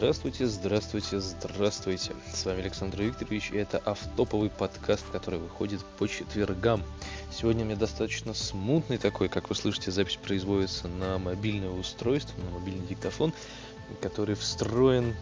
Здравствуйте, здравствуйте, здравствуйте. С вами Александр Викторович, и это автоповый подкаст, который выходит по четвергам. Сегодня меня достаточно смутный такой, как вы слышите, запись производится на мобильное устройство, на мобильный диктофон, который встроен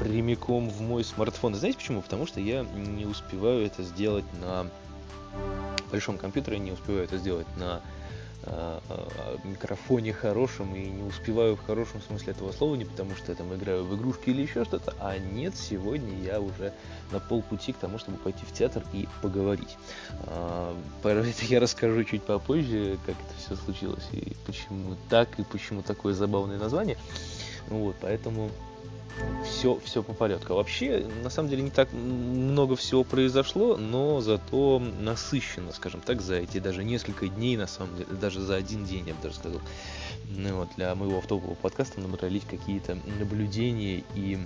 прямиком в мой смартфон. знаете почему? Потому что я не успеваю это сделать на большом компьютере, не успеваю это сделать на микрофоне хорошем и не успеваю в хорошем смысле этого слова, не потому что я там играю в игрушки или еще что-то, а нет, сегодня я уже на полпути к тому, чтобы пойти в театр и поговорить. Э, про это я расскажу чуть попозже, как это все случилось и почему так, и почему такое забавное название. Вот, поэтому все, все по порядку. Вообще, на самом деле, не так много всего произошло, но зато насыщенно, скажем так, за эти даже несколько дней, на самом деле, даже за один день, я бы даже сказал. Ну, вот, для моего автобусного подкаста набрались какие-то наблюдения и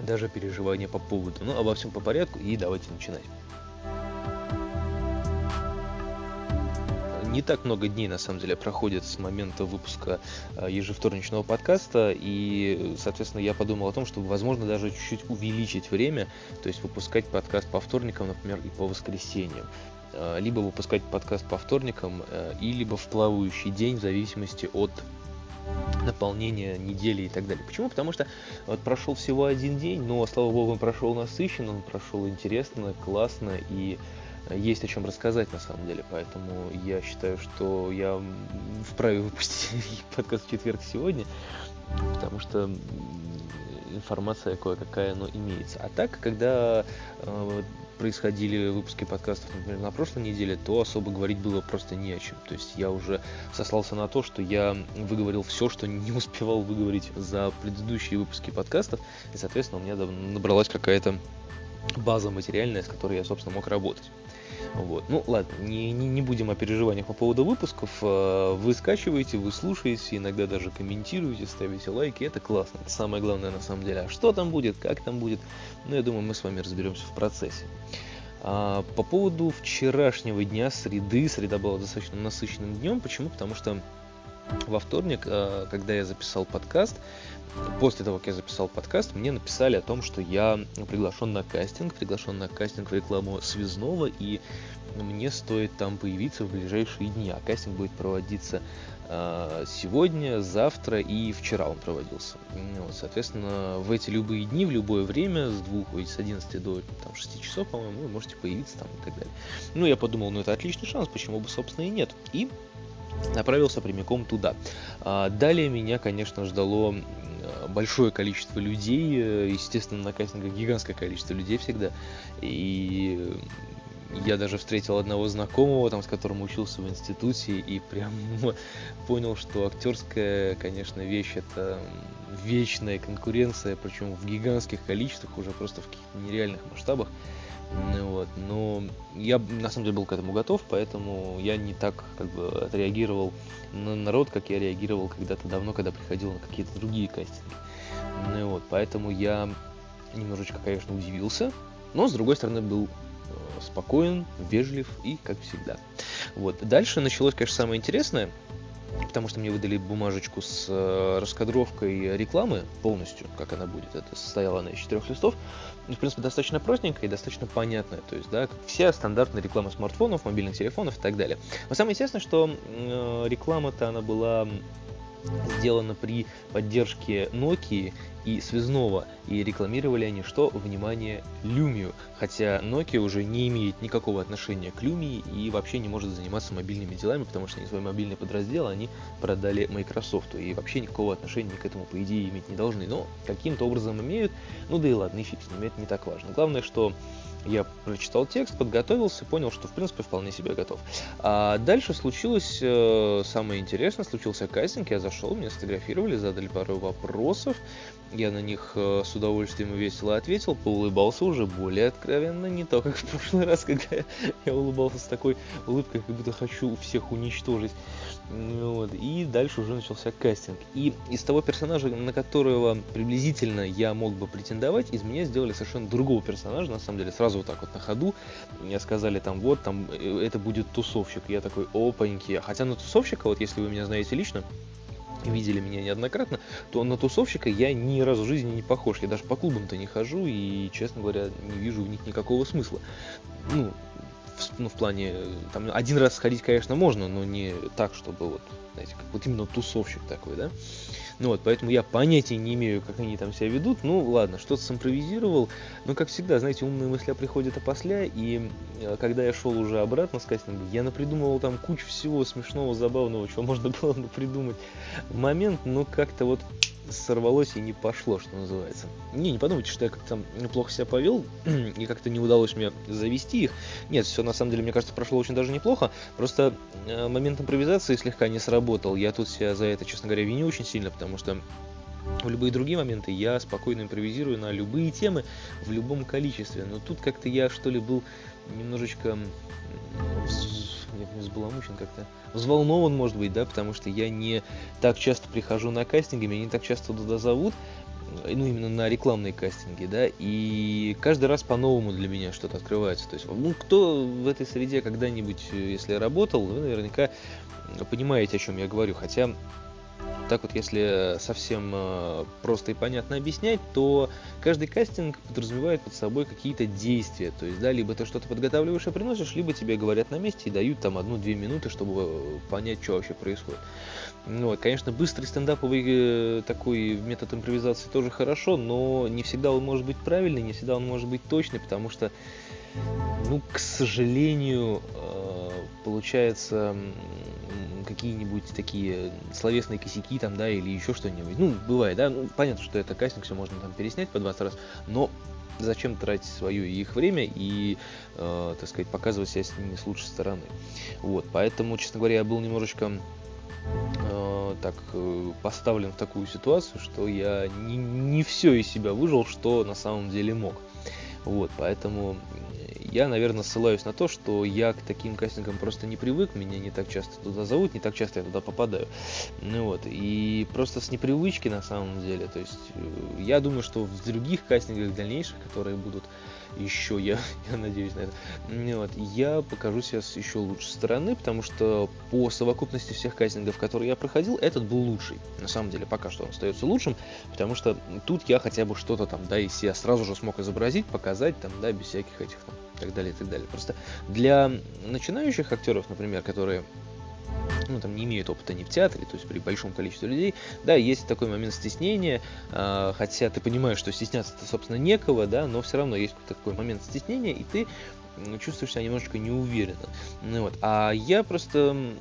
даже переживания по поводу. Ну, обо всем по порядку, и давайте начинать. Не так много дней, на самом деле, проходит с момента выпуска э, ежевторничного подкаста, и, соответственно, я подумал о том, чтобы, возможно, даже чуть-чуть увеличить время, то есть выпускать подкаст по вторникам, например, и по воскресеньям э, либо выпускать подкаст по вторникам, э, и либо в плавающий день, в зависимости от наполнения недели и так далее. Почему? Потому что вот прошел всего один день, но, слава богу, он прошел насыщенно, он прошел интересно, классно, и есть о чем рассказать на самом деле, поэтому я считаю, что я вправе выпустить подкаст в четверг сегодня, потому что информация кое-какая, но имеется. А так, когда э, происходили выпуски подкастов, например, на прошлой неделе, то особо говорить было просто не о чем. То есть я уже сослался на то, что я выговорил все, что не успевал выговорить за предыдущие выпуски подкастов, и, соответственно, у меня набралась какая-то база материальная, с которой я, собственно, мог работать. Вот. Ну ладно, не, не, не будем о переживаниях по поводу выпусков. Э, вы скачиваете, вы слушаете, иногда даже комментируете, ставите лайки. Это классно. Это самое главное на самом деле. А что там будет, как там будет, ну я думаю, мы с вами разберемся в процессе. А, по поводу вчерашнего дня, среды, среда была достаточно насыщенным днем. Почему? Потому что во вторник, э, когда я записал подкаст, после того, как я записал подкаст, мне написали о том, что я приглашен на кастинг, приглашен на кастинг в рекламу связного, и мне стоит там появиться в ближайшие дни. А кастинг будет проводиться э, сегодня, завтра и вчера он проводился. Вот, соответственно, в эти любые дни, в любое время, с двух, ой, с 11 до там, 6 часов, по-моему, вы можете появиться там и так далее. Ну, я подумал, ну это отличный шанс, почему бы, собственно, и нет. И направился прямиком туда. А, далее меня, конечно, ждало большое количество людей, э, естественно, на кастингах гигантское количество людей всегда. И я даже встретил одного знакомого, там, с которым учился в институте, и прям понял, что актерская, конечно, вещь это вечная конкуренция, причем в гигантских количествах, уже просто в каких-то нереальных масштабах. Ну вот, но я на самом деле был к этому готов, поэтому я не так как бы отреагировал на народ, как я реагировал когда-то давно, когда приходил на какие-то другие кастинги. Ну вот, поэтому я немножечко, конечно, удивился, но с другой стороны был спокоен, вежлив и как всегда. Вот. Дальше началось, конечно, самое интересное потому что мне выдали бумажечку с э, раскадровкой рекламы полностью, как она будет. Это состояла она из четырех листов. И, в принципе, достаточно простенькая и достаточно понятная. То есть, да, как вся стандартная реклама смартфонов, мобильных телефонов и так далее. Но самое интересное, что э, реклама-то она была сделана при поддержке Nokia и связного, и рекламировали они что? Внимание, Lumia. Хотя Nokia уже не имеет никакого отношения к Lumia и вообще не может заниматься мобильными делами, потому что они свой мобильный подраздел они продали Microsoft, и вообще никакого отношения к этому, по идее, иметь не должны. Но каким-то образом имеют, ну да и ладно, и фиг с ними, это не так важно. Главное, что я прочитал текст, подготовился, понял, что в принципе вполне себе готов. А дальше случилось э, самое интересное, случился кастинг, я зашел, меня сфотографировали, задали пару вопросов, я на них э, с удовольствием и весело ответил, поулыбался уже более откровенно, не то как в прошлый раз, когда я улыбался с такой улыбкой, как будто хочу всех уничтожить. Вот. И дальше уже начался кастинг. И из того персонажа, на которого приблизительно я мог бы претендовать, из меня сделали совершенно другого персонажа, на самом деле, сразу вот так вот на ходу. Мне сказали там, вот, там, э, это будет тусовщик. Я такой, опаньки. Хотя на тусовщика, вот если вы меня знаете лично, видели меня неоднократно, то на тусовщика я ни разу в жизни не похож. Я даже по клубам-то не хожу и, честно говоря, не вижу в них никакого смысла. Ну, ну, в плане, там, один раз сходить, конечно, можно, но не так, чтобы вот, знаете, как вот именно тусовщик такой, да. Ну вот, поэтому я понятия не имею, как они там себя ведут. Ну, ладно, что-то симпровизировал. Но, как всегда, знаете, умные мысли приходят опосля. И э, когда я шел уже обратно с кастинга, я напридумывал там кучу всего смешного, забавного, чего можно было придумать в момент. Но как-то вот сорвалось и не пошло, что называется. Не, не подумайте, что я как-то неплохо себя повел, и как-то не удалось мне завести их. Нет, все на самом деле, мне кажется, прошло очень даже неплохо. Просто э, момент импровизации слегка не сработал. Я тут себя за это, честно говоря, виню очень сильно, потому что в любые другие моменты я спокойно импровизирую на любые темы в любом количестве. Но тут как-то я, что ли, был немножечко взбаламучен как-то, взволнован, может быть, да, потому что я не так часто прихожу на кастинги, меня не так часто туда зовут, ну, именно на рекламные кастинги, да, и каждый раз по-новому для меня что-то открывается. То есть, ну, кто в этой среде когда-нибудь, э, если работал, вы наверняка понимаете, о чем я говорю. Хотя так вот, если совсем э, просто и понятно объяснять, то каждый кастинг подразумевает под собой какие-то действия. То есть, да, либо ты что-то подготавливаешь и приносишь, либо тебе говорят на месте и дают там одну-две минуты, чтобы э, понять, что вообще происходит. Ну, вот, конечно, быстрый стендаповый э, такой метод импровизации тоже хорошо, но не всегда он может быть правильный, не всегда он может быть точный, потому что, ну, к сожалению, получается какие-нибудь такие словесные косяки там, да, или еще что-нибудь. Ну, бывает, да, ну, понятно, что это кастинг, все можно там переснять по 20 раз, но зачем тратить свое и их время и, э, так сказать, показывать себя с ними с лучшей стороны. Вот, поэтому, честно говоря, я был немножечко э, так э, поставлен в такую ситуацию, что я не, не все из себя выжил, что на самом деле мог. Вот, поэтому я, наверное, ссылаюсь на то, что я к таким кастингам просто не привык, меня не так часто туда зовут, не так часто я туда попадаю. Ну вот, и просто с непривычки на самом деле, то есть э, я думаю, что в других кастингах дальнейших, которые будут еще, я, я надеюсь на это, вот, я покажу себя с еще лучшей стороны, потому что по совокупности всех кастингов, которые я проходил, этот был лучший. На самом деле, пока что он остается лучшим, потому что тут я хотя бы что-то там, да, из себя сразу же смог изобразить, показать, там, да, без всяких этих там и так далее, и так далее. Просто для начинающих актеров, например, которые ну, там не имеют опыта ни в театре, то есть при большом количестве людей, да, есть такой момент стеснения, э, хотя ты понимаешь, что стесняться-то, собственно, некого, да, но все равно есть такой момент стеснения, и ты чувствуешь себя немножечко неуверенно. Ну, вот. А я просто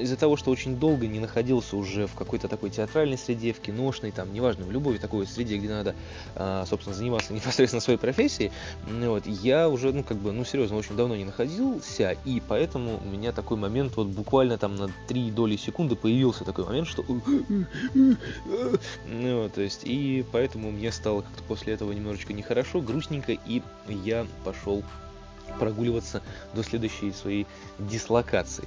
из-за того, что очень долго не находился уже в какой-то такой театральной среде, в киношной, там, неважно, в любой такой среде, где надо, а, собственно, заниматься непосредственно своей профессией, ну вот, я уже, ну, как бы, ну, серьезно, очень давно не находился, и поэтому у меня такой момент, вот буквально там на 3 доли секунды появился такой момент, что... Ну, вот, то есть, и поэтому мне стало как-то после этого немножечко нехорошо, грустненько, и я пошел прогуливаться до следующей своей дислокации.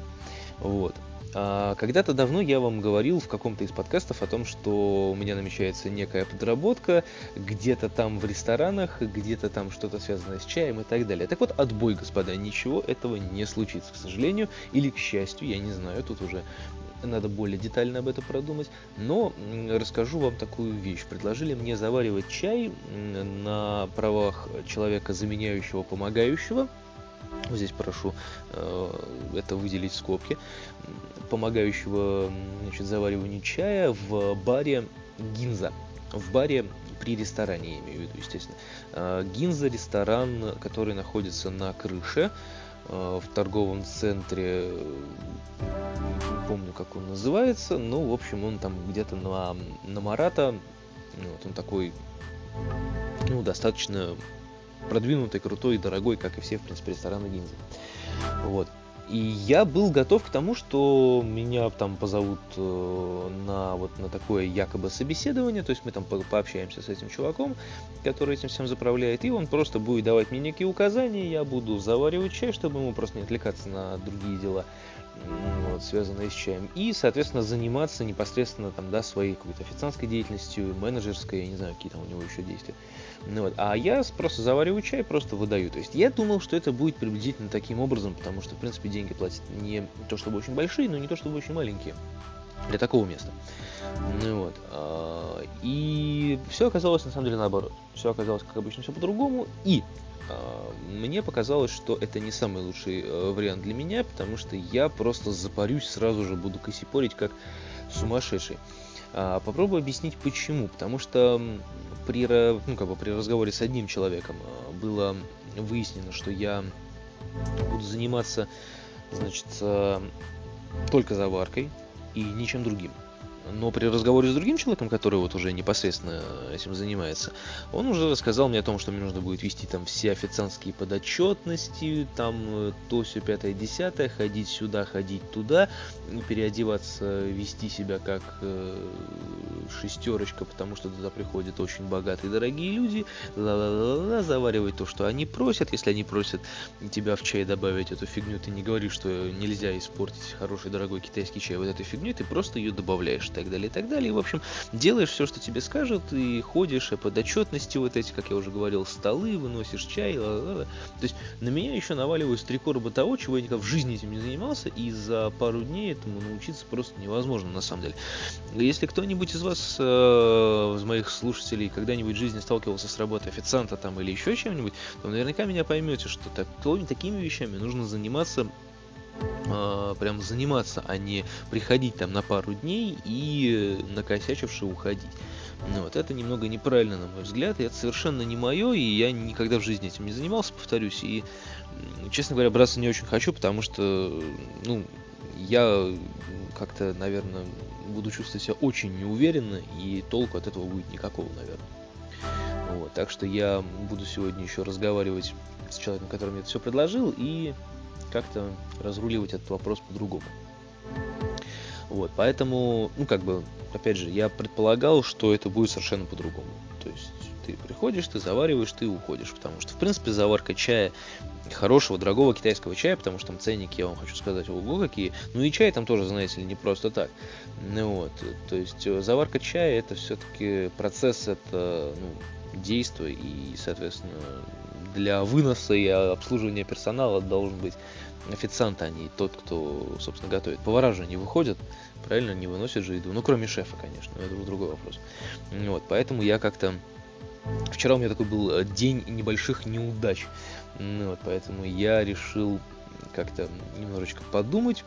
Вот. А, когда-то давно я вам говорил в каком-то из подкастов о том, что у меня намечается некая подработка где-то там в ресторанах, где-то там что-то связанное с чаем и так далее. Так вот, отбой, господа, ничего этого не случится, к сожалению, или к счастью, я не знаю, тут уже надо более детально об этом продумать. Но расскажу вам такую вещь. Предложили мне заваривать чай на правах человека, заменяющего помогающего. Здесь прошу э, это выделить в скобки помогающего значит, завариванию чая в баре Гинза. В баре при ресторане, я имею в виду, естественно. А, Гинза ресторан, который находится на крыше в торговом центре, не помню, как он называется, но, в общем, он там где-то на, на Марата, вот он такой, ну, достаточно продвинутый, крутой дорогой, как и все, в принципе, рестораны Гинзы. Вот. И я был готов к тому, что меня там позовут э, на вот на такое якобы собеседование, то есть мы там по пообщаемся с этим чуваком, который этим всем заправляет, и он просто будет давать мне некие указания, я буду заваривать чай, чтобы ему просто не отвлекаться на другие дела, вот, связанные с чаем, и, соответственно, заниматься непосредственно там, да, своей какой-то официантской деятельностью, менеджерской, я не знаю, какие там у него еще действия. Ну, вот. А я просто завариваю чай, просто выдаю. То есть я думал, что это будет приблизительно таким образом, потому что, в принципе, деньги платят не то чтобы очень большие, но не то чтобы очень маленькие. для такого места. Ну вот. А, и все оказалось на самом деле наоборот. Все оказалось, как обычно, все по-другому. И а, мне показалось, что это не самый лучший э, вариант для меня, потому что я просто запарюсь, сразу же буду косипорить как сумасшедший. А, попробую объяснить почему. Потому что при, ну, как бы при разговоре с одним человеком было выяснено, что я буду заниматься значит, только заваркой и ничем другим. Но при разговоре с другим человеком, который вот уже непосредственно этим занимается, он уже рассказал мне о том, что мне нужно будет вести там все официантские подотчетности, там э, то все пятое, десятое, ходить сюда, ходить туда, переодеваться, вести себя как э, шестерочка, потому что туда приходят очень богатые, дорогие люди, ла-ла-ла-ла, заваривать то, что они просят. Если они просят тебя в чай добавить эту фигню, ты не говоришь, что нельзя испортить хороший, дорогой китайский чай вот этой фигней, ты просто ее добавляешь так далее, и так далее. И, в общем, делаешь все, что тебе скажут, и ходишь, и под отчетности вот эти, как я уже говорил, столы, выносишь чай, ла -ла -ла. То есть на меня еще наваливаются три короба того, чего я никогда в жизни этим не занимался, и за пару дней этому научиться просто невозможно, на самом деле. Если кто-нибудь из вас, э, из моих слушателей, когда-нибудь в жизни сталкивался с работой официанта там или еще чем-нибудь, то наверняка меня поймете, что так, такими вещами нужно заниматься э, прям заниматься, а не приходить там на пару дней и накосячивши уходить. Ну, вот это немного неправильно, на мой взгляд, и это совершенно не мое, и я никогда в жизни этим не занимался, повторюсь, и, честно говоря, браться не очень хочу, потому что, ну, я как-то, наверное, буду чувствовать себя очень неуверенно, и толку от этого будет никакого, наверное. Вот, так что я буду сегодня еще разговаривать с человеком, который мне это все предложил, и как-то разруливать этот вопрос по-другому. Вот, поэтому, ну, как бы, опять же, я предполагал, что это будет совершенно по-другому. То есть ты приходишь, ты завариваешь, ты уходишь. Потому что, в принципе, заварка чая, хорошего, дорогого китайского чая, потому что там ценники, я вам хочу сказать, ого какие. Ну и чай там тоже, знаете ли, не просто так. Ну вот, то есть э, заварка чая это все-таки процесс, это ну, действие, и, соответственно, для выноса и обслуживания персонала должен быть официант, а не тот, кто, собственно, готовит. Повара же не выходят, правильно, не выносят же еду. Ну, кроме шефа, конечно, это уже другой вопрос. Вот, поэтому я как-то... Вчера у меня такой был э, день небольших неудач. Ну, вот, поэтому я решил как-то немножечко подумать,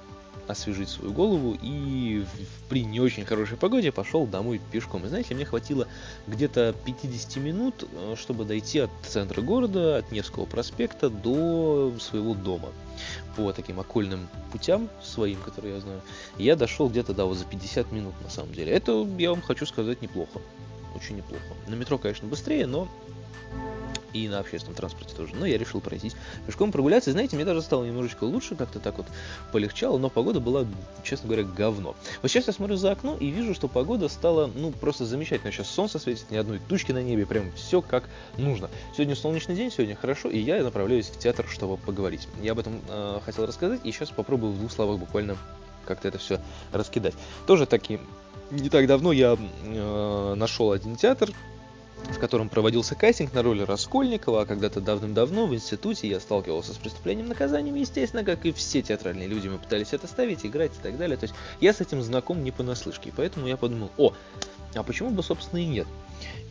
освежить свою голову и при не очень хорошей погоде пошел домой пешком. И знаете, мне хватило где-то 50 минут, э, чтобы дойти от центра города, от Невского проспекта до своего дома. По таким окольным путям своим, которые я знаю, я дошел где-то, да, вот за 50 минут на самом деле. Это, я вам хочу сказать, неплохо. Очень неплохо. На метро, конечно, быстрее, но и на общественном транспорте тоже. Но я решил пройтись пешком прогуляться. И знаете, мне даже стало немножечко лучше, как-то так вот полегчало, но погода была, честно говоря, говно. Вот сейчас я смотрю за окно и вижу, что погода стала, ну, просто замечательно. Сейчас солнце светит, ни одной тучки на небе, прям все как нужно. Сегодня солнечный день, сегодня хорошо, и я направляюсь в театр, чтобы поговорить. Я об этом э, хотел рассказать, и сейчас попробую в двух словах буквально как-то это все раскидать. Тоже таки не так давно я э, нашел один театр, в котором проводился кастинг на роль Раскольникова, а когда-то давным-давно в институте я сталкивался с преступлением наказанием, естественно, как и все театральные люди, мы пытались это ставить, играть и так далее. То есть я с этим знаком не понаслышке, поэтому я подумал, о, а почему бы, собственно, и нет?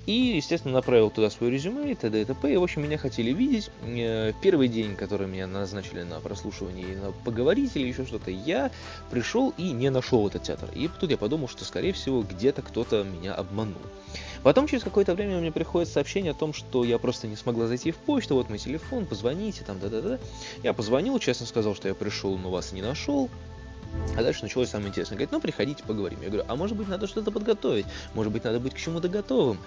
И, естественно, направил туда свое резюме и т.д. и т.п. И, в общем, меня хотели видеть. Э, первый день, который меня назначили на прослушивание и на поговорить или еще что-то, я пришел и не нашел этот театр. И тут я подумал, что, скорее всего, где-то кто-то меня обманул. Потом через какое-то время мне приходит сообщение о том, что я просто не смогла зайти в почту, вот мой телефон, позвоните, там, да-да-да. Я позвонил, честно сказал, что я пришел, но вас не нашел. А дальше началось самое интересное. Говорит, ну приходите, поговорим. Я говорю, а может быть надо что-то подготовить? Может быть надо быть к чему-то готовым?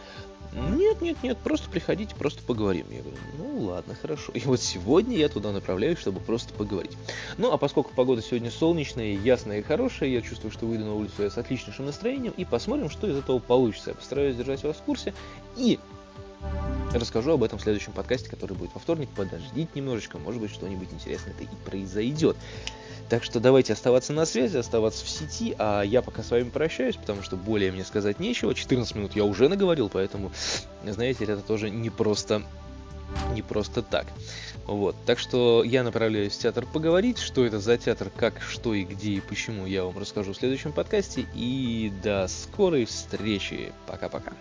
Нет, нет, нет, просто приходите, просто поговорим. Я говорю, ну ладно, хорошо. И вот сегодня я туда направляюсь, чтобы просто поговорить. Ну, а поскольку погода сегодня солнечная, ясная и хорошая, я чувствую, что выйду на улицу с отличнейшим настроением и посмотрим, что из этого получится. Я постараюсь держать вас в курсе и расскажу об этом в следующем подкасте, который будет во вторник. Подождите немножечко, может быть, что-нибудь интересное-то и произойдет. Так что давайте оставаться на связи, оставаться в сети, а я пока с вами прощаюсь, потому что более мне сказать нечего. 14 минут я уже наговорил, поэтому, знаете, это тоже не просто не просто так. Вот. Так что я направляюсь в театр поговорить, что это за театр, как, что и где и почему я вам расскажу в следующем подкасте. И до скорой встречи. Пока-пока.